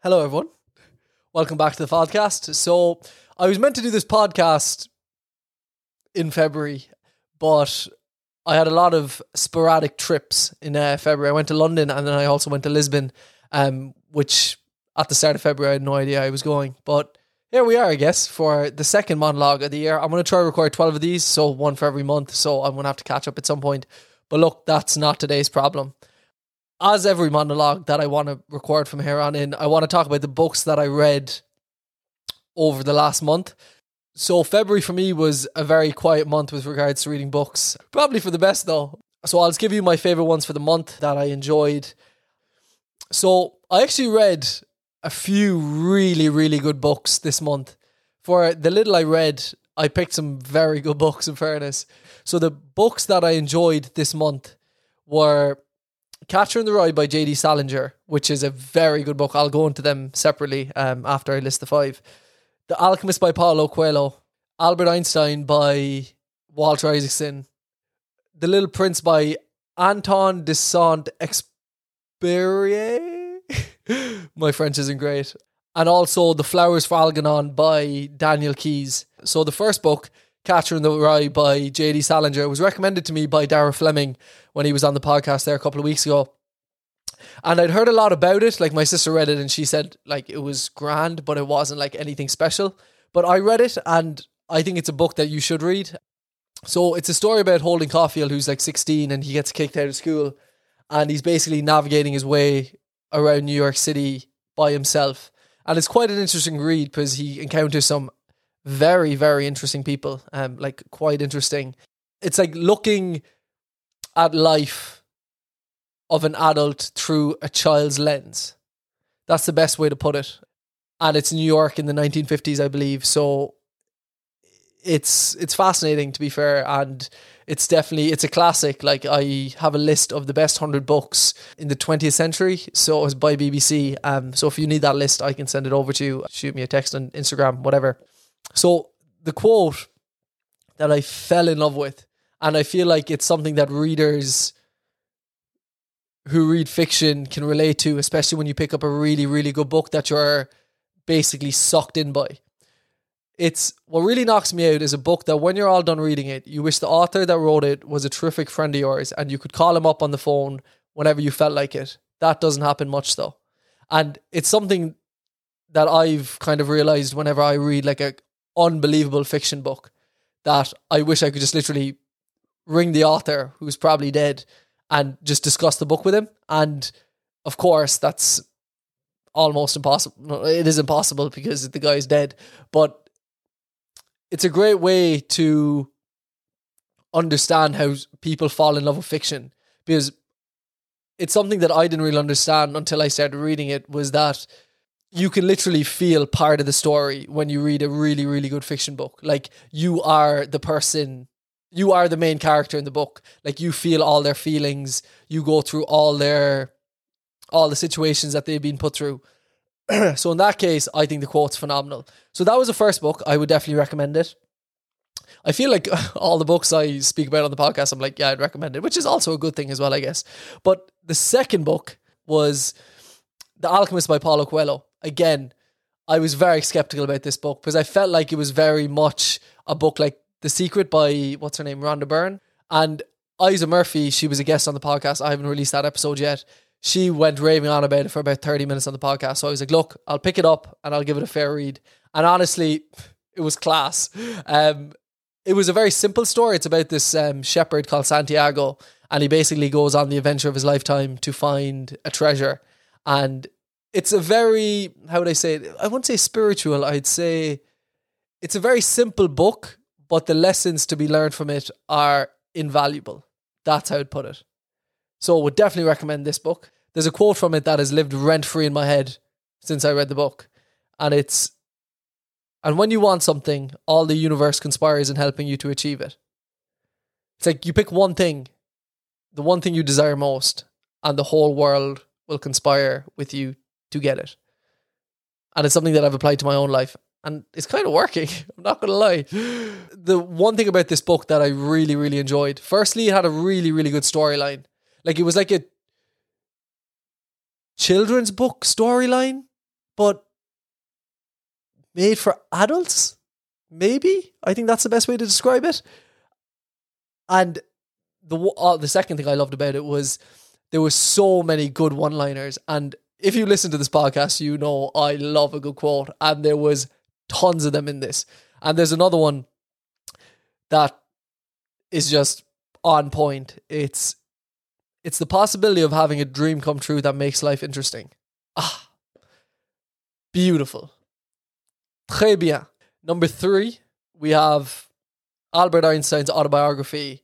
Hello, everyone. Welcome back to the podcast. So, I was meant to do this podcast in February, but I had a lot of sporadic trips in uh, February. I went to London and then I also went to Lisbon, um, which at the start of February I had no idea I was going. But here we are, I guess, for the second monologue of the year. I'm going to try to record 12 of these, so one for every month. So I'm going to have to catch up at some point. But look, that's not today's problem as every monologue that I want to record from here on in, I want to talk about the books that I read over the last month. So February for me was a very quiet month with regards to reading books. Probably for the best though. So I'll just give you my favorite ones for the month that I enjoyed. So I actually read a few really, really good books this month. For the little I read, I picked some very good books in fairness. So the books that I enjoyed this month were Catcher in the Rye by J.D. Salinger, which is a very good book. I'll go into them separately um, after I list the five. The Alchemist by Paulo Coelho, Albert Einstein by Walter Isaacson, The Little Prince by Anton de Saint Exupéry. My French isn't great. And also The Flowers for Algernon by Daniel Keyes. So the first book, Catcher in the Rye by J.D. Salinger, It was recommended to me by Dara Fleming when he was on the podcast there a couple of weeks ago. And I'd heard a lot about it. Like my sister read it and she said like it was grand, but it wasn't like anything special. But I read it and I think it's a book that you should read. So it's a story about Holden Caulfield, who's like 16 and he gets kicked out of school and he's basically navigating his way around New York City by himself. And it's quite an interesting read because he encounters some very, very interesting people. Um, like quite interesting. It's like looking at life of an adult through a child's lens. That's the best way to put it. And it's New York in the 1950s, I believe. So it's it's fascinating to be fair and it's definitely it's a classic like i have a list of the best 100 books in the 20th century so it was by bbc um so if you need that list i can send it over to you shoot me a text on instagram whatever so the quote that i fell in love with and i feel like it's something that readers who read fiction can relate to, especially when you pick up a really, really good book that you're basically sucked in by. It's what really knocks me out is a book that when you're all done reading it, you wish the author that wrote it was a terrific friend of yours and you could call him up on the phone whenever you felt like it. That doesn't happen much though. And it's something that I've kind of realized whenever I read like a unbelievable fiction book that I wish I could just literally ring the author who's probably dead and just discuss the book with him. And of course, that's almost impossible. It is impossible because the guy's dead. But it's a great way to understand how people fall in love with fiction because it's something that I didn't really understand until I started reading it was that you can literally feel part of the story when you read a really really good fiction book like you are the person you are the main character in the book. Like you feel all their feelings. You go through all their all the situations that they've been put through. so in that case, I think the quote's phenomenal. So that was the first book. I would definitely recommend it. I feel like all the books I speak about on the podcast, I'm like, yeah, I'd recommend it, which is also a good thing as well, I guess. But the second book was The Alchemist by Paulo Coelho. Again, I was very skeptical about this book because I felt like it was very much a book like the Secret by what's her name, Rhonda Byrne, and Isa Murphy. She was a guest on the podcast. I haven't released that episode yet. She went raving on about it for about thirty minutes on the podcast. So I was like, "Look, I'll pick it up and I'll give it a fair read." And honestly, it was class. Um, it was a very simple story. It's about this um, shepherd called Santiago, and he basically goes on the adventure of his lifetime to find a treasure. And it's a very how would I say it? I wouldn't say spiritual. I'd say it's a very simple book but the lessons to be learned from it are invaluable. That's how I'd put it. So, I would definitely recommend this book. There's a quote from it that has lived rent free in my head since I read the book. And it's, and when you want something, all the universe conspires in helping you to achieve it. It's like you pick one thing, the one thing you desire most, and the whole world will conspire with you to get it. And it's something that I've applied to my own life and it's kind of working. I'm not going to lie. The one thing about this book that I really, really enjoyed, firstly, it had a really, really good storyline. Like it was like a children's book storyline, but made for adults. Maybe I think that's the best way to describe it. And the uh, the second thing I loved about it was there were so many good one liners. And if you listen to this podcast, you know I love a good quote, and there was tons of them in this. And there's another one that is just on point. It's it's the possibility of having a dream come true that makes life interesting. Ah, beautiful. Très bien. Number three, we have Albert Einstein's autobiography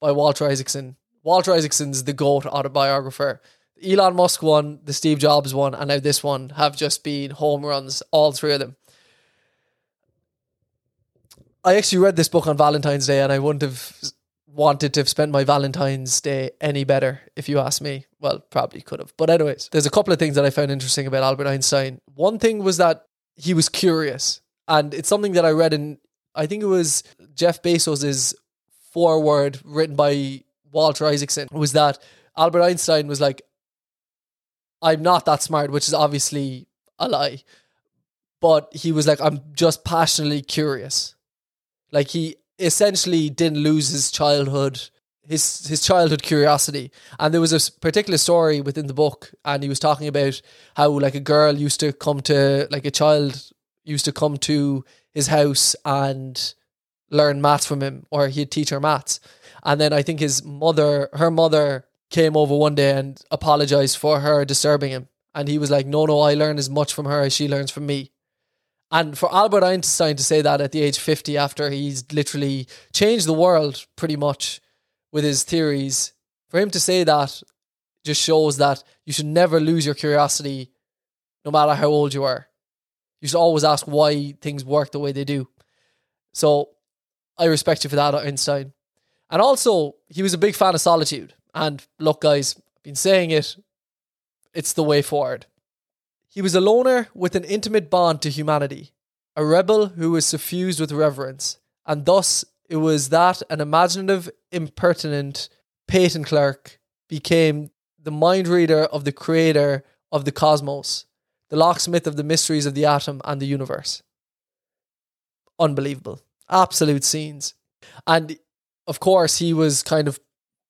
by Walter Isaacson. Walter Isaacson's the GOAT autobiographer. Elon Musk one, the Steve Jobs one, and now this one have just been home runs, all three of them. I actually read this book on Valentine's Day and I wouldn't have wanted to have spent my Valentine's Day any better, if you ask me. Well, probably could have. But, anyways, there's a couple of things that I found interesting about Albert Einstein. One thing was that he was curious, and it's something that I read in, I think it was Jeff Bezos's foreword written by Walter Isaacson, was that Albert Einstein was like, I'm not that smart, which is obviously a lie. But he was like, I'm just passionately curious. Like he essentially didn't lose his childhood his his childhood curiosity. And there was a particular story within the book, and he was talking about how like a girl used to come to like a child used to come to his house and learn maths from him, or he'd teach her maths. And then I think his mother, her mother, came over one day and apologized for her disturbing him. And he was like, "No, no, I learn as much from her as she learns from me." And for Albert Einstein to say that at the age of 50, after he's literally changed the world pretty much with his theories, for him to say that just shows that you should never lose your curiosity no matter how old you are. You should always ask why things work the way they do. So I respect you for that, Einstein. And also, he was a big fan of solitude. And look, guys, I've been saying it, it's the way forward. He was a loner with an intimate bond to humanity, a rebel who was suffused with reverence, and thus it was that an imaginative, impertinent patent clerk became the mind reader of the creator of the cosmos, the locksmith of the mysteries of the atom and the universe. Unbelievable. Absolute scenes. And of course, he was kind of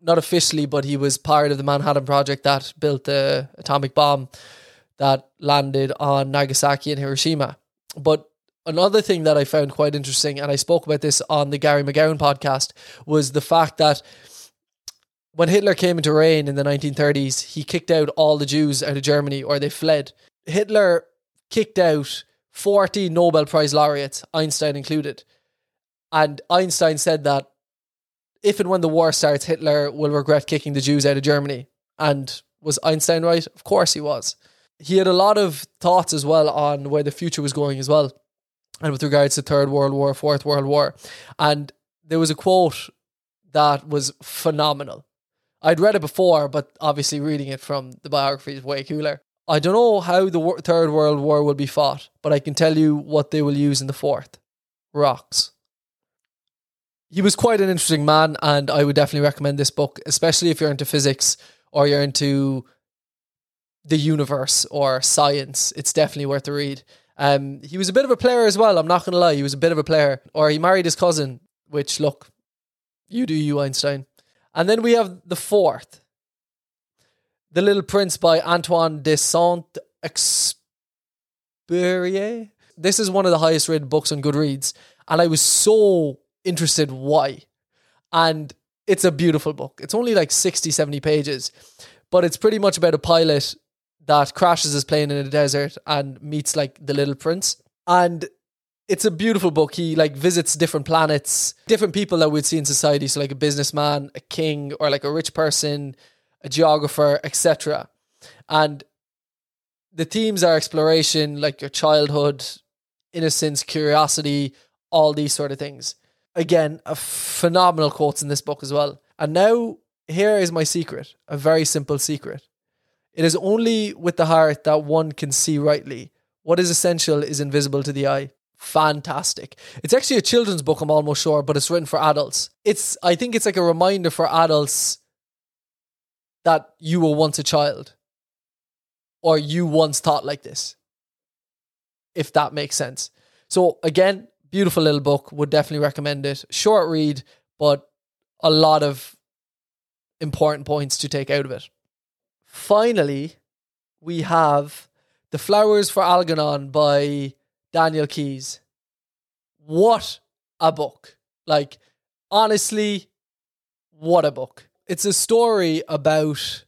not officially, but he was part of the Manhattan Project that built the atomic bomb that landed on Nagasaki and Hiroshima. But another thing that I found quite interesting, and I spoke about this on the Gary McGowan podcast, was the fact that when Hitler came into reign in the 1930s, he kicked out all the Jews out of Germany or they fled. Hitler kicked out 40 Nobel Prize laureates, Einstein included. And Einstein said that if and when the war starts, Hitler will regret kicking the Jews out of Germany. And was Einstein right? Of course he was he had a lot of thoughts as well on where the future was going as well, and with regards to Third World War, Fourth World War, and there was a quote that was phenomenal. I'd read it before, but obviously reading it from the biography is way cooler. I don't know how the Third World War will be fought, but I can tell you what they will use in the Fourth rocks. He was quite an interesting man, and I would definitely recommend this book, especially if you're into physics or you're into the universe or science, it's definitely worth a read. Um, he was a bit of a player as well. I'm not going to lie, he was a bit of a player. Or he married his cousin, which look, you do you, Einstein. And then we have the fourth, The Little Prince by Antoine de Saint Exupéry. This is one of the highest rated books on Goodreads, and I was so interested why. And it's a beautiful book. It's only like 60, 70 pages, but it's pretty much about a pilot that crashes his plane in a desert and meets like the little prince. And it's a beautiful book. He like visits different planets, different people that we'd see in society. So like a businessman, a king, or like a rich person, a geographer, etc. And the themes are exploration, like your childhood, innocence, curiosity, all these sort of things. Again, a phenomenal quotes in this book as well. And now here is my secret, a very simple secret. It is only with the heart that one can see rightly. What is essential is invisible to the eye. Fantastic. It's actually a children's book, I'm almost sure, but it's written for adults. It's I think it's like a reminder for adults that you were once a child. Or you once thought like this. if that makes sense. So again, beautiful little book. Would definitely recommend it. Short read, but a lot of important points to take out of it. Finally, we have The Flowers for Algernon by Daniel Keyes. What a book. Like, honestly, what a book. It's a story about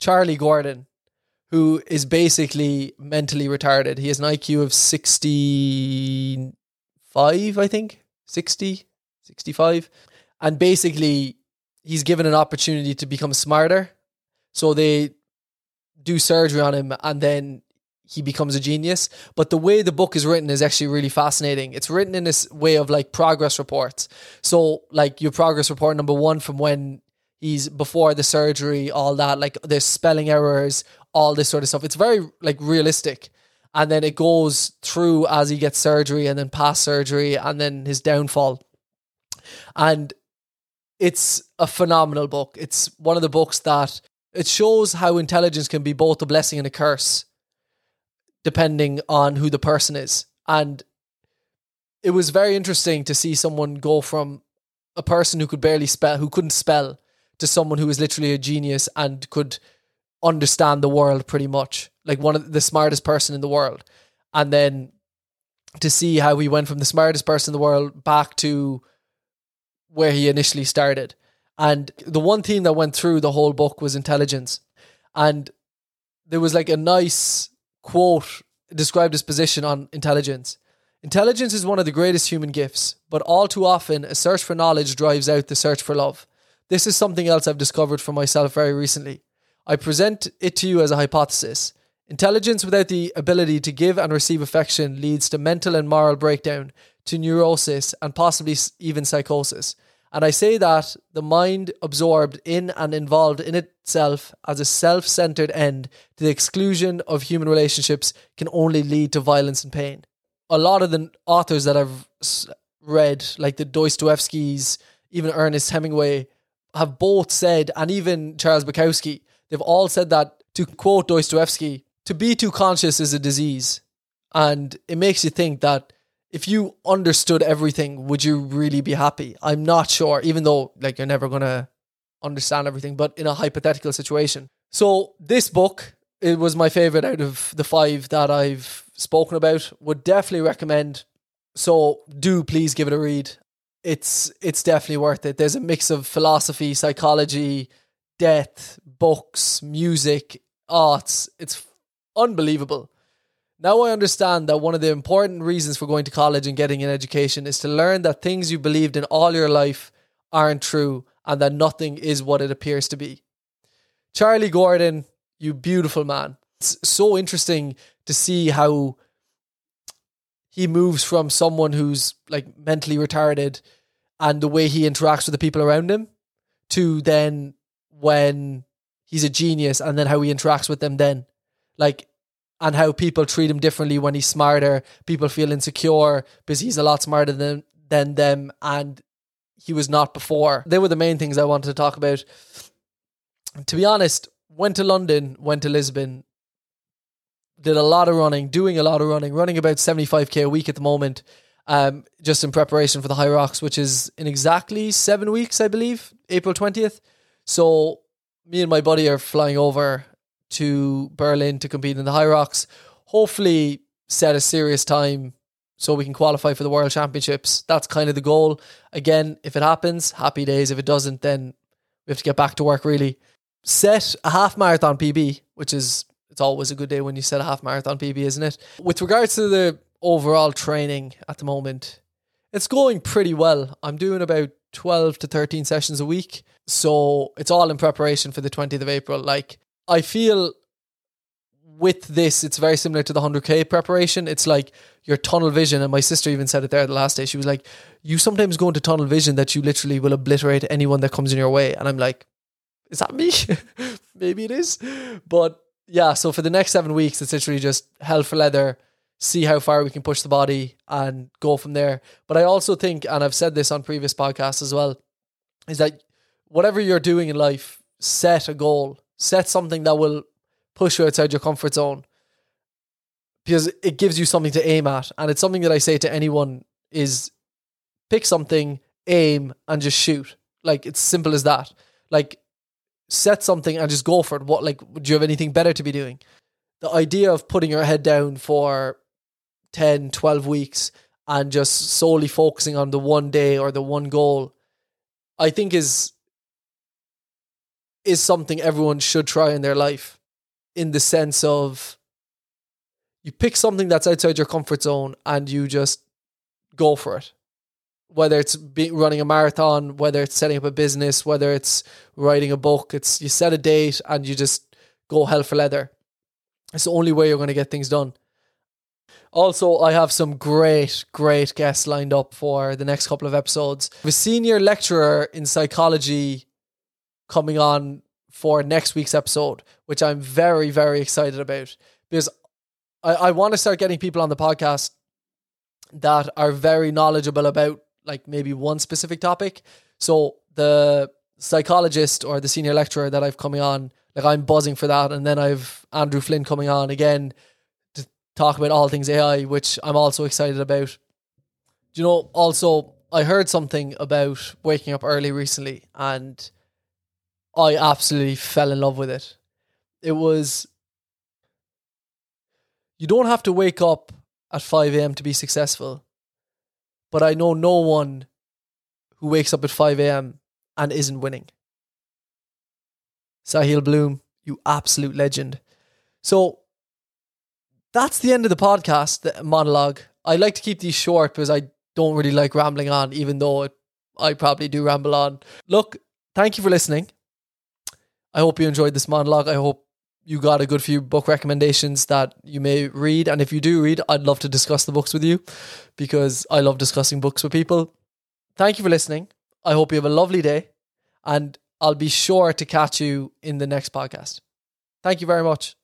Charlie Gordon, who is basically mentally retarded. He has an IQ of 65, I think, 60, 65. And basically, he's given an opportunity to become smarter. So they do surgery on him and then he becomes a genius. But the way the book is written is actually really fascinating. It's written in this way of like progress reports. So, like your progress report number one from when he's before the surgery, all that, like there's spelling errors, all this sort of stuff. It's very like realistic. And then it goes through as he gets surgery and then past surgery and then his downfall. And it's a phenomenal book. It's one of the books that it shows how intelligence can be both a blessing and a curse depending on who the person is. And it was very interesting to see someone go from a person who could barely spell, who couldn't spell, to someone who was literally a genius and could understand the world pretty much, like one of the smartest person in the world. And then to see how he went from the smartest person in the world back to where he initially started. And the one theme that went through the whole book was intelligence. And there was like a nice quote described his position on intelligence. Intelligence is one of the greatest human gifts, but all too often a search for knowledge drives out the search for love. This is something else I've discovered for myself very recently. I present it to you as a hypothesis. Intelligence without the ability to give and receive affection leads to mental and moral breakdown, to neurosis, and possibly even psychosis. And I say that the mind absorbed in and involved in itself as a self centered end to the exclusion of human relationships can only lead to violence and pain. A lot of the authors that I've read, like the Dostoevsky's, even Ernest Hemingway, have both said, and even Charles Bukowski, they've all said that, to quote Dostoevsky, to be too conscious is a disease. And it makes you think that if you understood everything, would you really be happy? I'm not sure, even though like you're never gonna understand everything, but in a hypothetical situation. So this book, it was my favorite out of the five that I've spoken about. Would definitely recommend. So do please give it a read. It's it's definitely worth it. There's a mix of philosophy, psychology, death, books, music, arts. It's unbelievable. Now I understand that one of the important reasons for going to college and getting an education is to learn that things you believed in all your life aren't true and that nothing is what it appears to be. Charlie Gordon, you beautiful man. It's so interesting to see how he moves from someone who's like mentally retarded and the way he interacts with the people around him to then when he's a genius and then how he interacts with them then. Like and how people treat him differently when he's smarter. People feel insecure because he's a lot smarter than than them, and he was not before. They were the main things I wanted to talk about. To be honest, went to London, went to Lisbon, did a lot of running, doing a lot of running, running about 75k a week at the moment, um, just in preparation for the Hyrox, which is in exactly seven weeks, I believe, April 20th. So me and my buddy are flying over to Berlin to compete in the Hyrox. Hopefully, set a serious time so we can qualify for the World Championships. That's kind of the goal. Again, if it happens, happy days. If it doesn't, then we have to get back to work really. Set a half marathon PB, which is it's always a good day when you set a half marathon PB, isn't it? With regards to the overall training at the moment, it's going pretty well. I'm doing about 12 to 13 sessions a week. So it's all in preparation for the 20th of April. Like I feel with this, it's very similar to the 100k preparation. It's like your tunnel vision. And my sister even said it there the last day. She was like, You sometimes go into tunnel vision that you literally will obliterate anyone that comes in your way. And I'm like, Is that me? Maybe it is. But yeah, so for the next seven weeks, it's literally just hell for leather, see how far we can push the body and go from there. But I also think, and I've said this on previous podcasts as well, is that whatever you're doing in life, set a goal set something that will push you outside your comfort zone. because it gives you something to aim at. And it's something that I say to anyone is pick something, aim, and just shoot. Like it's simple as that. Like set something and just go for it. What like do you have anything better to be doing? The idea of putting your head down for 10, 12 weeks and just solely focusing on the one day or the one goal, I think is is something everyone should try in their life in the sense of you pick something that's outside your comfort zone and you just go for it whether it's be, running a marathon, whether it's setting up a business, whether it's writing a book, it's you set a date and you just go hell for leather. It's the only way you're going to get things done. Also, I have some great, great guests lined up for the next couple of episodes. A senior lecturer in psychology coming on for next week's episode, which I'm very, very excited about because I, I want to start getting people on the podcast that are very knowledgeable about like maybe one specific topic. So the psychologist or the senior lecturer that I've coming on, like I'm buzzing for that. And then I've Andrew Flynn coming on again to talk about all things AI, which I'm also excited about. Do you know, also I heard something about waking up early recently and I absolutely fell in love with it. It was you don't have to wake up at 5 a.m. to be successful but I know no one who wakes up at 5 a.m. and isn't winning. Sahil Bloom, you absolute legend. So that's the end of the podcast, the monologue. I like to keep these short because I don't really like rambling on, even though it, I probably do ramble on. Look, thank you for listening. I hope you enjoyed this monologue. I hope you got a good few book recommendations that you may read. And if you do read, I'd love to discuss the books with you because I love discussing books with people. Thank you for listening. I hope you have a lovely day and I'll be sure to catch you in the next podcast. Thank you very much.